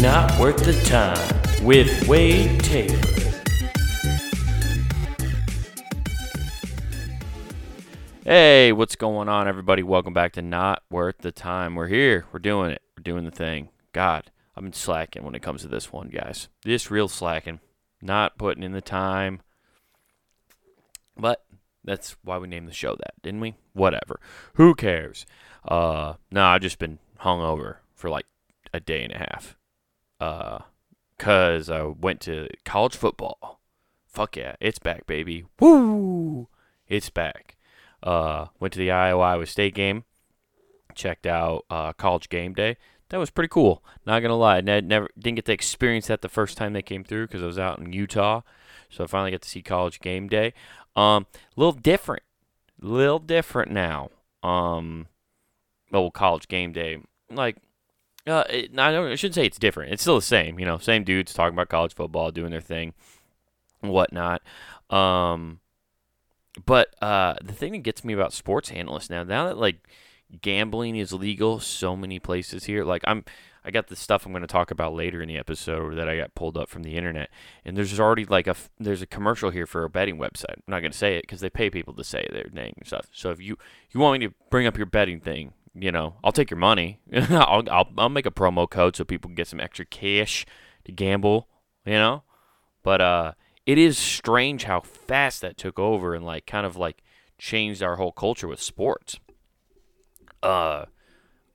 Not Worth the Time with Wade Taylor. Hey, what's going on, everybody? Welcome back to Not Worth the Time. We're here. We're doing it. We're doing the thing. God, I've been slacking when it comes to this one, guys. Just real slacking. Not putting in the time. But that's why we named the show that, didn't we? Whatever. Who cares? Uh, no, I've just been hungover for like a day and a half. Uh, cause I went to college football. Fuck yeah, it's back, baby. Woo! It's back. Uh, went to the Iowa Iowa State game. Checked out uh, College Game Day. That was pretty cool. Not gonna lie, Ned never didn't get to experience that the first time they came through because I was out in Utah. So I finally got to see College Game Day. Um, little different, little different now. Um, old College Game Day, like uh, it, I don't. I shouldn't say it's different. It's still the same. You know, same dudes talking about college football, doing their thing, whatnot. Um, but uh, the thing that gets me about sports analysts now, now that like gambling is legal so many places here, like I'm. I got the stuff I'm going to talk about later in the episode that I got pulled up from the internet, and there's already like a there's a commercial here for a betting website. I'm not going to say it because they pay people to say their name and stuff. So if you you want me to bring up your betting thing, you know, I'll take your money. I'll, I'll I'll make a promo code so people can get some extra cash to gamble. You know, but uh, it is strange how fast that took over and like kind of like changed our whole culture with sports. Uh,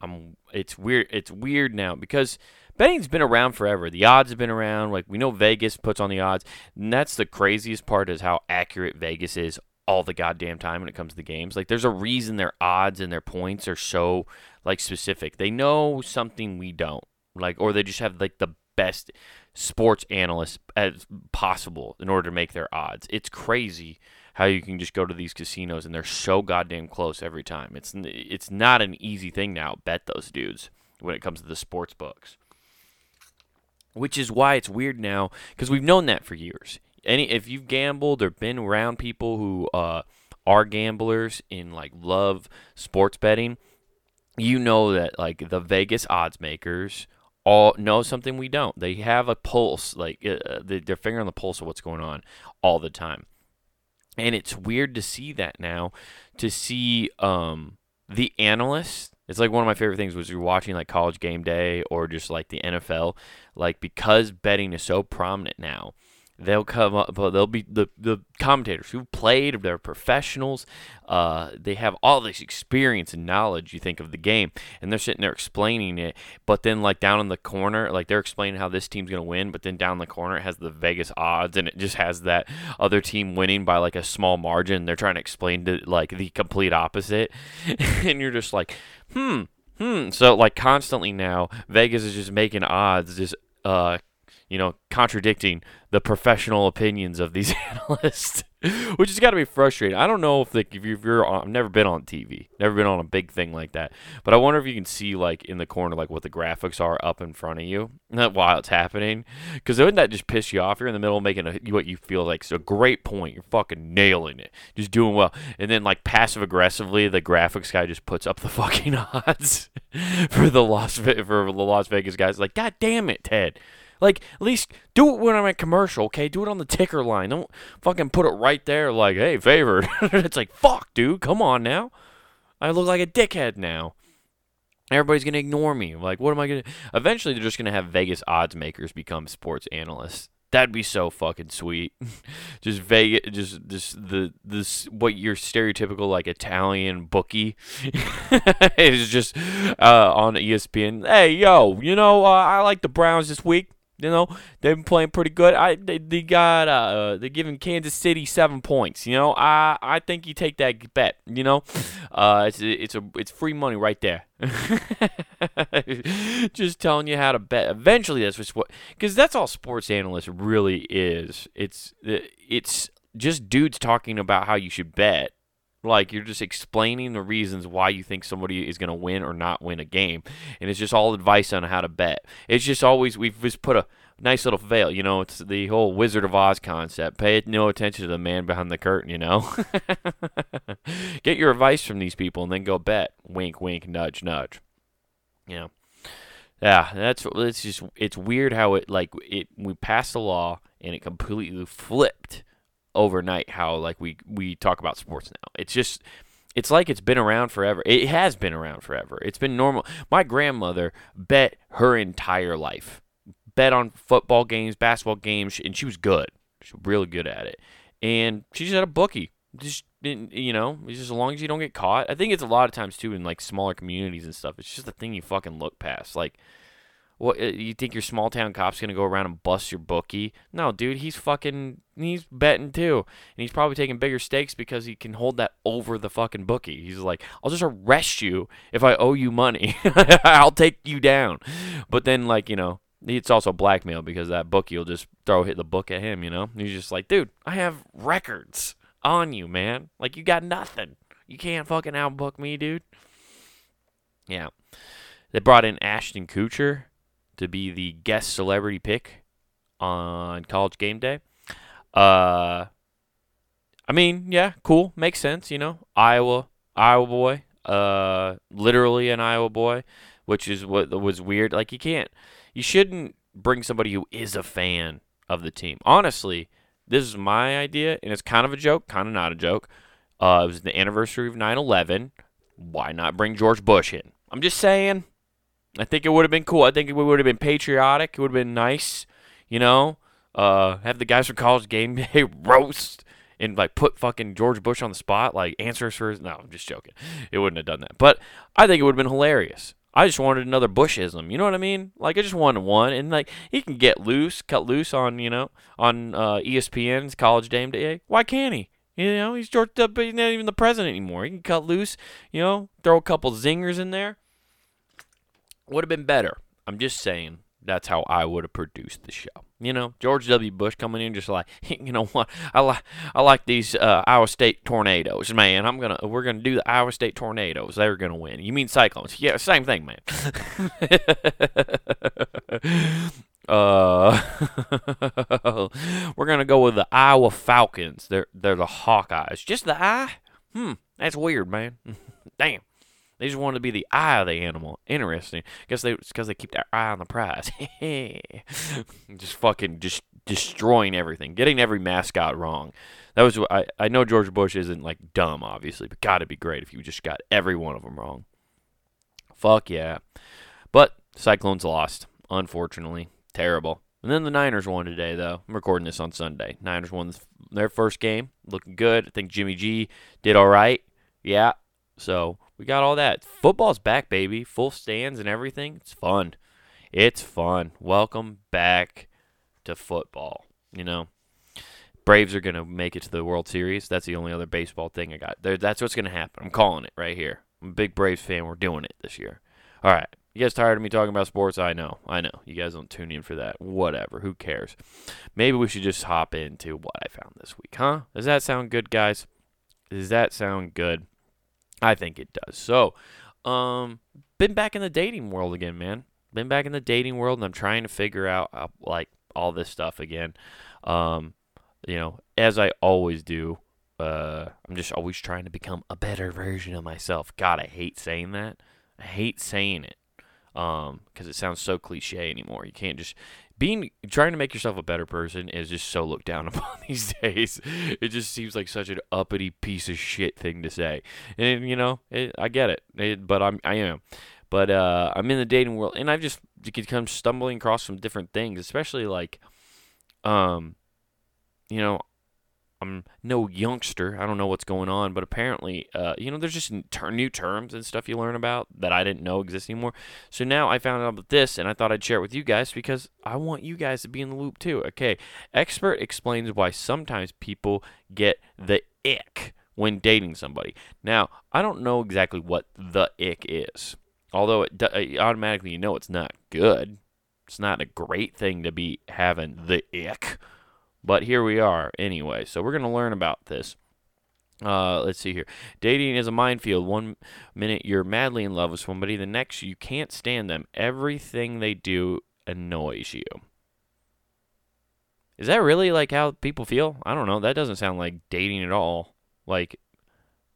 I'm it's weird. It's weird now because betting's been around forever. The odds have been around. Like we know Vegas puts on the odds, and that's the craziest part is how accurate Vegas is all the goddamn time when it comes to the games. Like there's a reason their odds and their points are so like specific. They know something we don't. Like or they just have like the best sports analysts as possible in order to make their odds. It's crazy how you can just go to these casinos and they're so goddamn close every time. It's it's not an easy thing now bet those dudes when it comes to the sports books. Which is why it's weird now because we've known that for years any if you've gambled or been around people who uh, are gamblers in like love sports betting, you know that like the Vegas odds makers all know something we don't. They have a pulse, like uh, uh they're finger on the pulse of what's going on all the time. And it's weird to see that now, to see um, the analysts. It's like one of my favorite things was you're watching like college game day or just like the NFL, like because betting is so prominent now they'll come up but they'll be the, the commentators who played they're professionals uh, they have all this experience and knowledge you think of the game and they're sitting there explaining it but then like down in the corner like they're explaining how this team's going to win but then down the corner it has the vegas odds and it just has that other team winning by like a small margin they're trying to explain to like the complete opposite and you're just like hmm hmm so like constantly now vegas is just making odds just uh you know, contradicting the professional opinions of these analysts, which has got to be frustrating. I don't know if like if you're on, I've never been on TV, never been on a big thing like that, but I wonder if you can see like in the corner like what the graphics are up in front of you while it's happening, because wouldn't that just piss you off? You're in the middle of making a, what you feel like is a great point. You're fucking nailing it, just doing well, and then like passive aggressively, the graphics guy just puts up the fucking odds for the Las for the Las Vegas guys. Like, god damn it, Ted. Like, at least do it when I'm at commercial, okay? Do it on the ticker line. Don't fucking put it right there like, hey, favored. it's like, fuck, dude, come on now. I look like a dickhead now. Everybody's gonna ignore me. Like, what am I gonna? Eventually, they're just gonna have Vegas odds makers become sports analysts. That'd be so fucking sweet. just Vegas, just just the this what your stereotypical like Italian bookie is just uh, on ESPN. Hey, yo, you know uh, I like the Browns this week. You know they've been playing pretty good. I they, they got uh they're giving Kansas City seven points. You know I I think you take that bet. You know, uh it's it's a it's free money right there. Just telling you how to bet. Eventually that's what because that's all sports analyst really is. It's it's just dudes talking about how you should bet like you're just explaining the reasons why you think somebody is going to win or not win a game, and it's just all advice on how to bet. It's just always we've just put a nice little veil, you know. It's the whole Wizard of Oz concept. Pay no attention to the man behind the curtain, you know. Get your advice from these people and then go bet. Wink, wink, nudge, nudge. You know. Yeah, that's it's just it's weird how it like it we passed a law and it completely flipped overnight how like we we talk about sports now. It's just it's like it's been around forever. It has been around forever. It's been normal. My grandmother bet her entire life. Bet on football games, basketball games, and she was good. She was really good at it. And she just had a bookie. Just you know, just as long as you don't get caught. I think it's a lot of times too in like smaller communities and stuff. It's just a thing you fucking look past. Like what uh, you think your small town cop's gonna go around and bust your bookie? No, dude, he's fucking he's betting too, and he's probably taking bigger stakes because he can hold that over the fucking bookie. He's like, I'll just arrest you if I owe you money. I'll take you down. But then, like you know, it's also blackmail because that bookie will just throw hit the book at him. You know, he's just like, dude, I have records on you, man. Like you got nothing. You can't fucking outbook me, dude. Yeah. They brought in Ashton Kutcher to be the guest celebrity pick on college game day. Uh, I mean, yeah, cool, makes sense. You know, Iowa, Iowa boy, uh, literally an Iowa boy, which is what was weird. Like you can't, you shouldn't bring somebody who is a fan of the team. Honestly, this is my idea, and it's kind of a joke, kind of not a joke. Uh, it was the anniversary of 9/11. Why not bring George Bush in? I'm just saying. I think it would have been cool. I think it would have been patriotic. It would have been nice, you know. Uh, have the guys from College Game Day roast and like put fucking George Bush on the spot, like answers for his. No, I'm just joking. It wouldn't have done that, but I think it would have been hilarious. I just wanted another Bushism. You know what I mean? Like I just wanted one, and like he can get loose, cut loose on you know on uh, ESPN's College Game Day. Why can't he? You know, he's George. He's not even the president anymore. He can cut loose. You know, throw a couple zingers in there. Would have been better. I'm just saying that's how I would have produced the show. You know, George W. Bush coming in just like, you know what? I like I like these uh, Iowa State tornadoes, man. I'm gonna we're gonna do the Iowa State tornadoes. They're gonna win. You mean cyclones? Yeah, same thing, man. uh, we're gonna go with the Iowa Falcons. They're they're the Hawkeyes. Just the eye? Hmm, that's weird, man. Damn. They just wanted to be the eye of the animal. Interesting. Guess they because they keep their eye on the prize. just fucking just destroying everything, getting every mascot wrong. That was I. I know George Bush isn't like dumb, obviously, but gotta be great if you just got every one of them wrong. Fuck yeah. But Cyclones lost, unfortunately. Terrible. And then the Niners won today, though. I'm recording this on Sunday. Niners won their first game, looking good. I think Jimmy G did all right. Yeah. So we got all that. Football's back, baby. Full stands and everything. It's fun. It's fun. Welcome back to football. You know, Braves are going to make it to the World Series. That's the only other baseball thing I got. That's what's going to happen. I'm calling it right here. I'm a big Braves fan. We're doing it this year. All right. You guys tired of me talking about sports? I know. I know. You guys don't tune in for that. Whatever. Who cares? Maybe we should just hop into what I found this week, huh? Does that sound good, guys? Does that sound good? I think it does. So, um, been back in the dating world again, man. Been back in the dating world, and I'm trying to figure out uh, like all this stuff again. Um, you know, as I always do. Uh, I'm just always trying to become a better version of myself. God, I hate saying that. I hate saying it. Um, because it sounds so cliche anymore. You can't just being trying to make yourself a better person is just so looked down upon these days. It just seems like such an uppity piece of shit thing to say. And you know, it, I get it, it, but I'm I am. But uh, I'm in the dating world, and I've just become stumbling across some different things, especially like, um, you know, I'm no youngster. I don't know what's going on, but apparently, uh, you know, there's just new terms and stuff you learn about that I didn't know exist anymore. So now I found out about this, and I thought I'd share it with you guys because I want you guys to be in the loop too. Okay, expert explains why sometimes people get the ick when dating somebody. Now, I don't know exactly what the ick is, although it, automatically you know it's not good. It's not a great thing to be having the ick. But here we are anyway. So we're going to learn about this. Uh, let's see here. Dating is a minefield. One minute you're madly in love with somebody, the next you can't stand them. Everything they do annoys you. Is that really like how people feel? I don't know. That doesn't sound like dating at all. Like,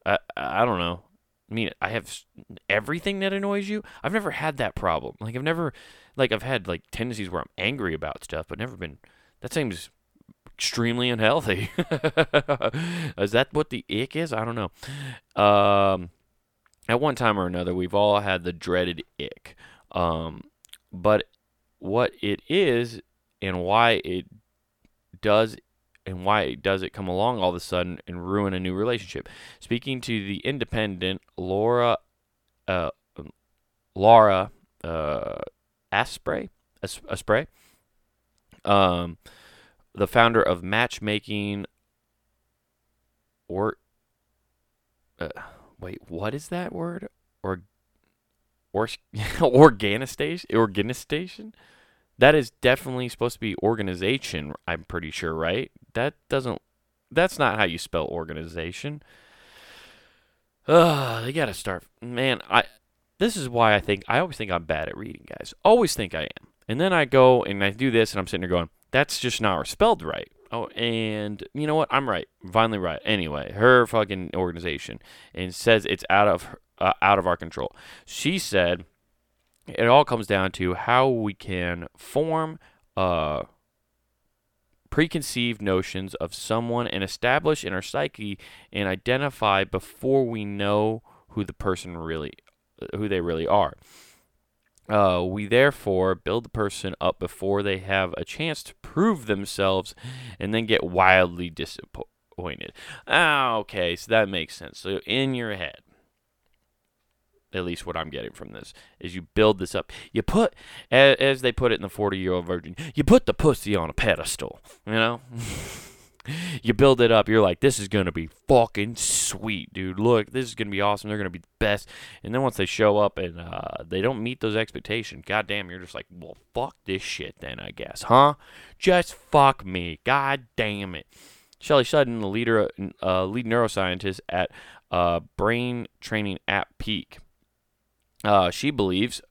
I I don't know. I mean, I have everything that annoys you. I've never had that problem. Like I've never, like I've had like tendencies where I'm angry about stuff, but never been. That seems extremely unhealthy. is that what the ick is? I don't know. Um, at one time or another, we've all had the dreaded ick. Um, but what it is and why it does and why does it come along all of a sudden and ruin a new relationship. Speaking to the Independent, Laura, uh, Laura uh, Asprey, Asprey, um, the founder of Matchmaking, or uh, wait, what is that word? Or or organistation organisation? That is definitely supposed to be organization i'm pretty sure right? That doesn't that's not how you spell organization. Ugh, they gotta start man i this is why i think i always think i'm bad at reading guys. Always think i am. And then i go and i do this and i'm sitting there going that's just not spelled right. Oh and you know what? I'm right. Finally right. Anyway her fucking organization and says it's out of uh, out of our control. She said it all comes down to how we can form uh, preconceived notions of someone and establish in our psyche and identify before we know who the person really who they really are. Uh, we therefore build the person up before they have a chance to prove themselves and then get wildly disappointed. Ah, okay, so that makes sense. So in your head, at least what I'm getting from this is you build this up. You put, as, as they put it in the 40 year old virgin, you put the pussy on a pedestal. You know, you build it up. You're like, this is gonna be fucking sweet, dude. Look, this is gonna be awesome. They're gonna be the best. And then once they show up and uh, they don't meet those expectations, goddamn, you're just like, well, fuck this shit then, I guess, huh? Just fuck me. God damn it. Shelley Sutton, the leader, uh, lead neuroscientist at uh, brain training at Peak. Uh, she believes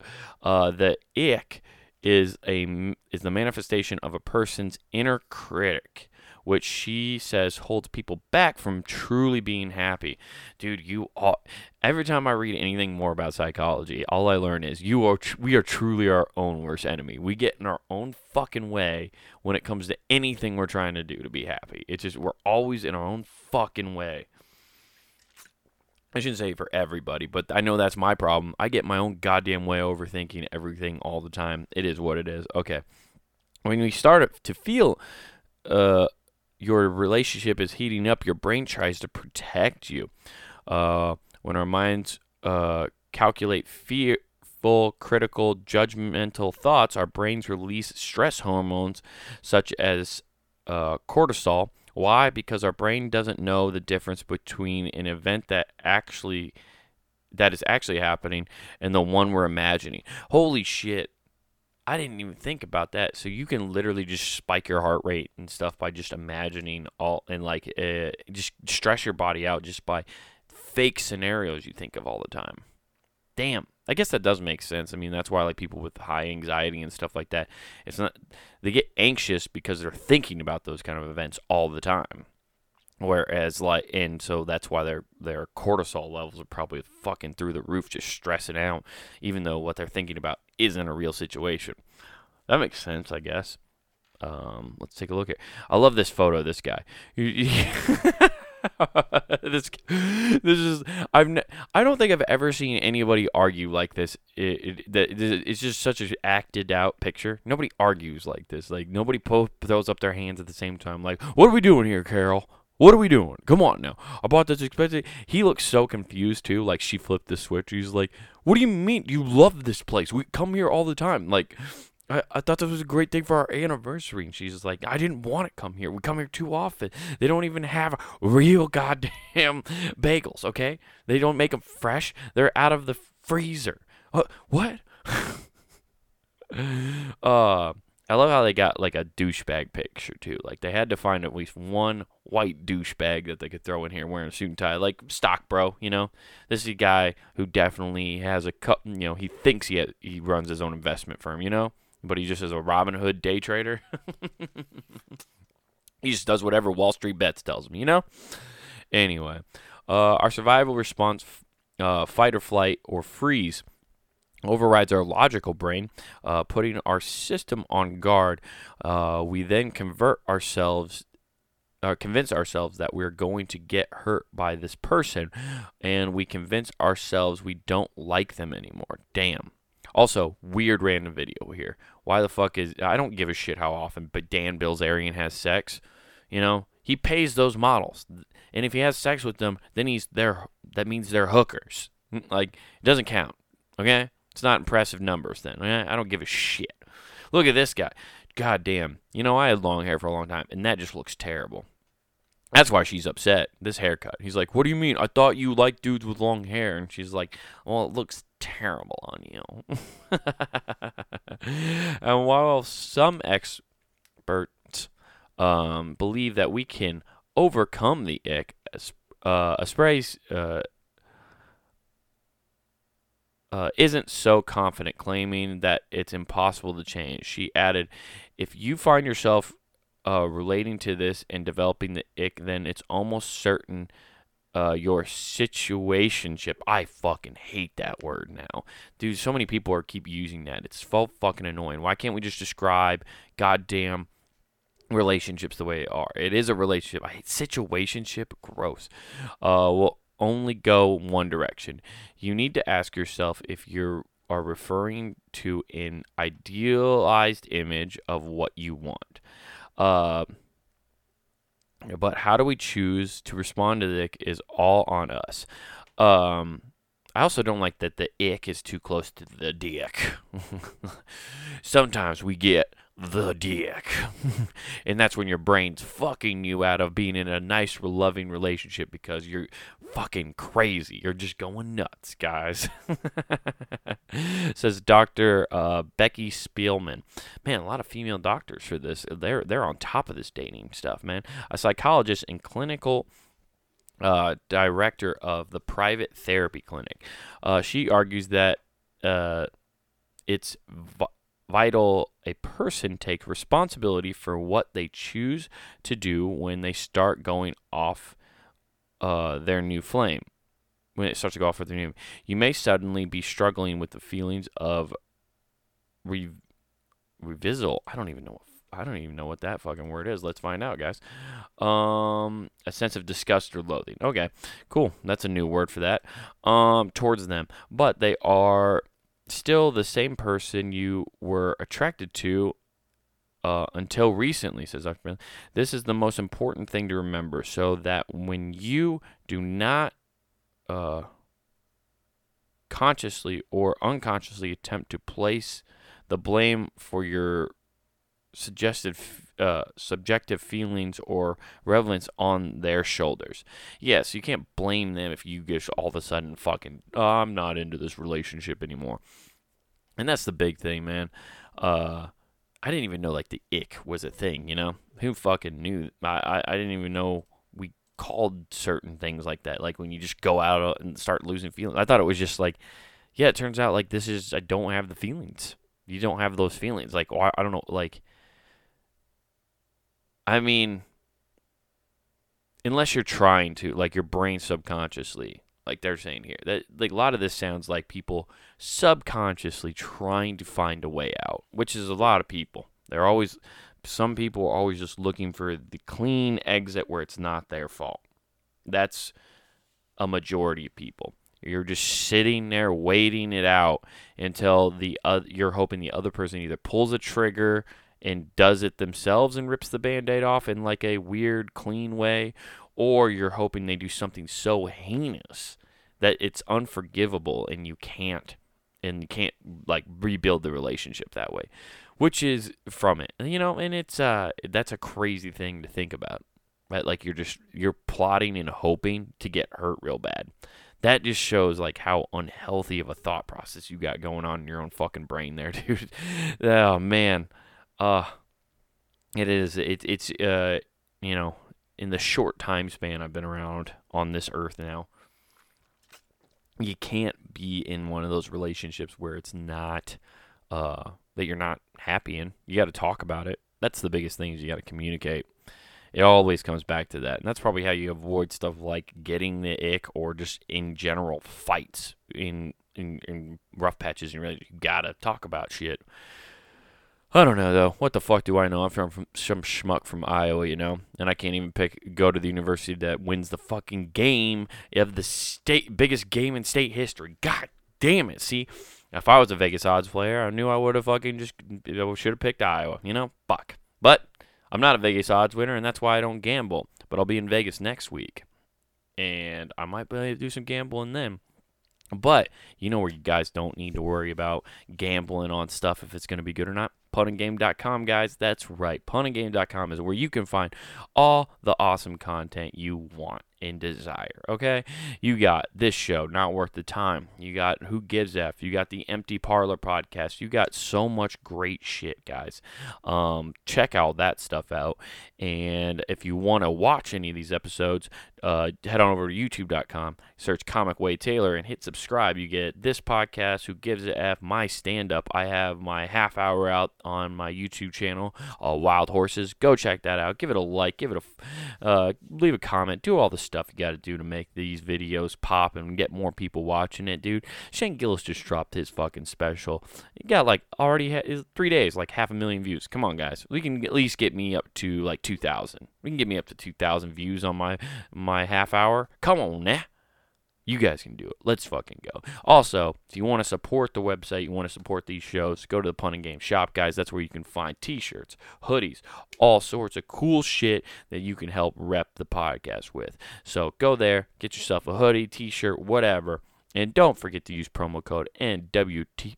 uh, that ick is a is the manifestation of a person's inner critic, which she says holds people back from truly being happy. Dude, you every time I read anything more about psychology, all I learn is you are we are truly our own worst enemy. We get in our own fucking way when it comes to anything we're trying to do to be happy. It's just we're always in our own fucking way. I shouldn't say for everybody, but I know that's my problem. I get my own goddamn way overthinking everything all the time. It is what it is. Okay. When we start to feel uh, your relationship is heating up, your brain tries to protect you. Uh, when our minds uh, calculate fearful, critical, judgmental thoughts, our brains release stress hormones such as uh, cortisol. Why? Because our brain doesn't know the difference between an event that actually that is actually happening and the one we're imagining. Holy shit. I didn't even think about that. So you can literally just spike your heart rate and stuff by just imagining all and like uh, just stress your body out just by fake scenarios you think of all the time. Damn. I guess that does make sense. I mean, that's why like people with high anxiety and stuff like that, it's not they get anxious because they're thinking about those kind of events all the time. Whereas like and so that's why their their cortisol levels are probably fucking through the roof just stressing out even though what they're thinking about isn't a real situation. That makes sense, I guess. Um, let's take a look here. I love this photo this guy. this this is I've ne- I don't think I've ever seen anybody argue like this. It, it, that it's just such an acted out picture. Nobody argues like this. Like nobody po- throws up their hands at the same time. Like, what are we doing here, Carol? What are we doing? Come on now. I bought this expensive. He looks so confused too. Like she flipped the switch. He's like, "What do you mean? You love this place? We come here all the time." Like, I, I thought this was a great thing for our anniversary. And she's like, I didn't want to come here. We come here too often. They don't even have real goddamn bagels, okay? They don't make them fresh. They're out of the freezer. Uh, what? uh, I love how they got like a douchebag picture too. Like they had to find at least one white douchebag that they could throw in here wearing a suit and tie, like stock bro. You know, this is a guy who definitely has a cup. You know, he thinks he he runs his own investment firm. You know, but he just is a Robinhood day trader. he just does whatever Wall Street Bets tells him. You know. Anyway, uh, our survival response uh, fight or flight or freeze overrides our logical brain, uh, putting our system on guard. Uh, we then convert ourselves. Uh, convince ourselves that we're going to get hurt by this person, and we convince ourselves we don't like them anymore. Damn. Also, weird random video here. Why the fuck is I don't give a shit how often, but Dan Bilzerian has sex. You know, he pays those models, and if he has sex with them, then he's there. That means they're hookers. Like it doesn't count. Okay, it's not impressive numbers then. I don't give a shit. Look at this guy. God damn. You know, I had long hair for a long time, and that just looks terrible. That's why she's upset. This haircut. He's like, "What do you mean? I thought you liked dudes with long hair." And she's like, "Well, it looks terrible on you." and while some experts um, believe that we can overcome the ick, uh, Asprey's uh, uh, isn't so confident, claiming that it's impossible to change. She added, If you find yourself uh, relating to this and developing the ick, then it's almost certain uh, your situationship. I fucking hate that word now. Dude, so many people are keep using that. It's so fucking annoying. Why can't we just describe goddamn relationships the way they are? It is a relationship. I hate situationship. Gross. Uh, well, only go one direction. You need to ask yourself if you are referring to an idealized image of what you want. Uh, but how do we choose to respond to the ick is all on us. Um, I also don't like that the ick is too close to the dick. Sometimes we get the dick. and that's when your brain's fucking you out of being in a nice, loving relationship because you're fucking crazy. You're just going nuts, guys. Says Dr. Uh, Becky Spelman. Man, a lot of female doctors for this. They're they're on top of this dating stuff, man. A psychologist and clinical uh, director of the private therapy clinic. Uh, she argues that uh, it's vital a person take responsibility for what they choose to do when they start going off uh, their new flame. When it starts to go off with their new, you may suddenly be struggling with the feelings of re- revisal. I don't even know. I don't even know what that fucking word is. Let's find out, guys. Um, a sense of disgust or loathing. Okay, cool. That's a new word for that. Um, towards them, but they are still the same person you were attracted to uh, until recently, says Dr. This is the most important thing to remember so that when you do not uh, consciously or unconsciously attempt to place the blame for your suggested uh, subjective feelings or relevance on their shoulders. Yes, you can't blame them if you just all of a sudden fucking, oh, I'm not into this relationship anymore. And that's the big thing, man. Uh, I didn't even know like the ick was a thing, you know? Who fucking knew? I, I, I didn't even know we called certain things like that. Like when you just go out and start losing feelings. I thought it was just like, yeah, it turns out like this is, I don't have the feelings. You don't have those feelings. Like, I don't know, like, I mean, unless you're trying to, like your brain subconsciously, like they're saying here, that like a lot of this sounds like people subconsciously trying to find a way out, which is a lot of people. They're always, some people are always just looking for the clean exit where it's not their fault. That's a majority of people. You're just sitting there waiting it out until the uh, you're hoping the other person either pulls a trigger and does it themselves and rips the band-aid off in like a weird clean way or you're hoping they do something so heinous that it's unforgivable and you can't and you can't like rebuild the relationship that way which is from it. You know and it's uh that's a crazy thing to think about right? Like you're just you're plotting and hoping to get hurt real bad. That just shows like how unhealthy of a thought process you got going on in your own fucking brain there dude. Oh man uh, it is. It, it's uh, you know, in the short time span I've been around on this earth now, you can't be in one of those relationships where it's not uh that you're not happy in. You got to talk about it. That's the biggest thing is you got to communicate. It always comes back to that. And that's probably how you avoid stuff like getting the ick or just in general fights in in, in rough patches. You really gotta talk about shit. I don't know though. What the fuck do I know? I'm from, some schmuck from Iowa, you know, and I can't even pick go to the university that wins the fucking game of the state biggest game in state history. God damn it! See, if I was a Vegas odds player, I knew I would have fucking just should have picked Iowa. You know, fuck. But I'm not a Vegas odds winner, and that's why I don't gamble. But I'll be in Vegas next week, and I might be able to do some gambling then. But you know where you guys don't need to worry about gambling on stuff if it's going to be good or not? punandgame.com, guys. That's right. punandgame.com is where you can find all the awesome content you want and desire. Okay, you got this show, not worth the time. You got who gives f. You got the Empty Parlor podcast. You got so much great shit, guys. Um, check all that stuff out. And if you want to watch any of these episodes, uh, head on over to YouTube.com, search Comic Wade Taylor, and hit subscribe. You get this podcast, Who Gives a F, my stand up. I have my half hour out on my YouTube channel, uh, Wild Horses. Go check that out. Give it a like. Give it a uh, leave a comment. Do all the stuff you got to do to make these videos pop and get more people watching it, dude. Shane Gillis just dropped his fucking special. He got like already ha- three days, like half a million views. Come on, guys. We can at least get me up to like 2,000. We can get me up to 2,000 views on my my half hour. Come on now. You guys can do it. Let's fucking go. Also, if you want to support the website, you want to support these shows, go to the Pun and Game shop, guys. That's where you can find t shirts, hoodies, all sorts of cool shit that you can help rep the podcast with. So go there, get yourself a hoodie, t shirt, whatever. And don't forget to use promo code NWT.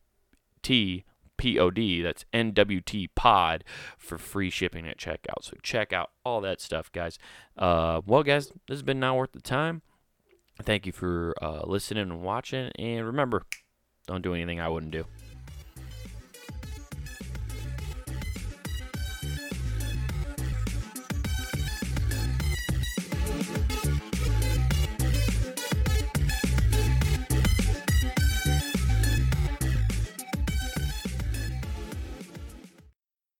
POD, that's NWT Pod for free shipping at checkout. So check out all that stuff, guys. Uh, well, guys, this has been Not Worth the Time. Thank you for uh, listening and watching. And remember, don't do anything I wouldn't do.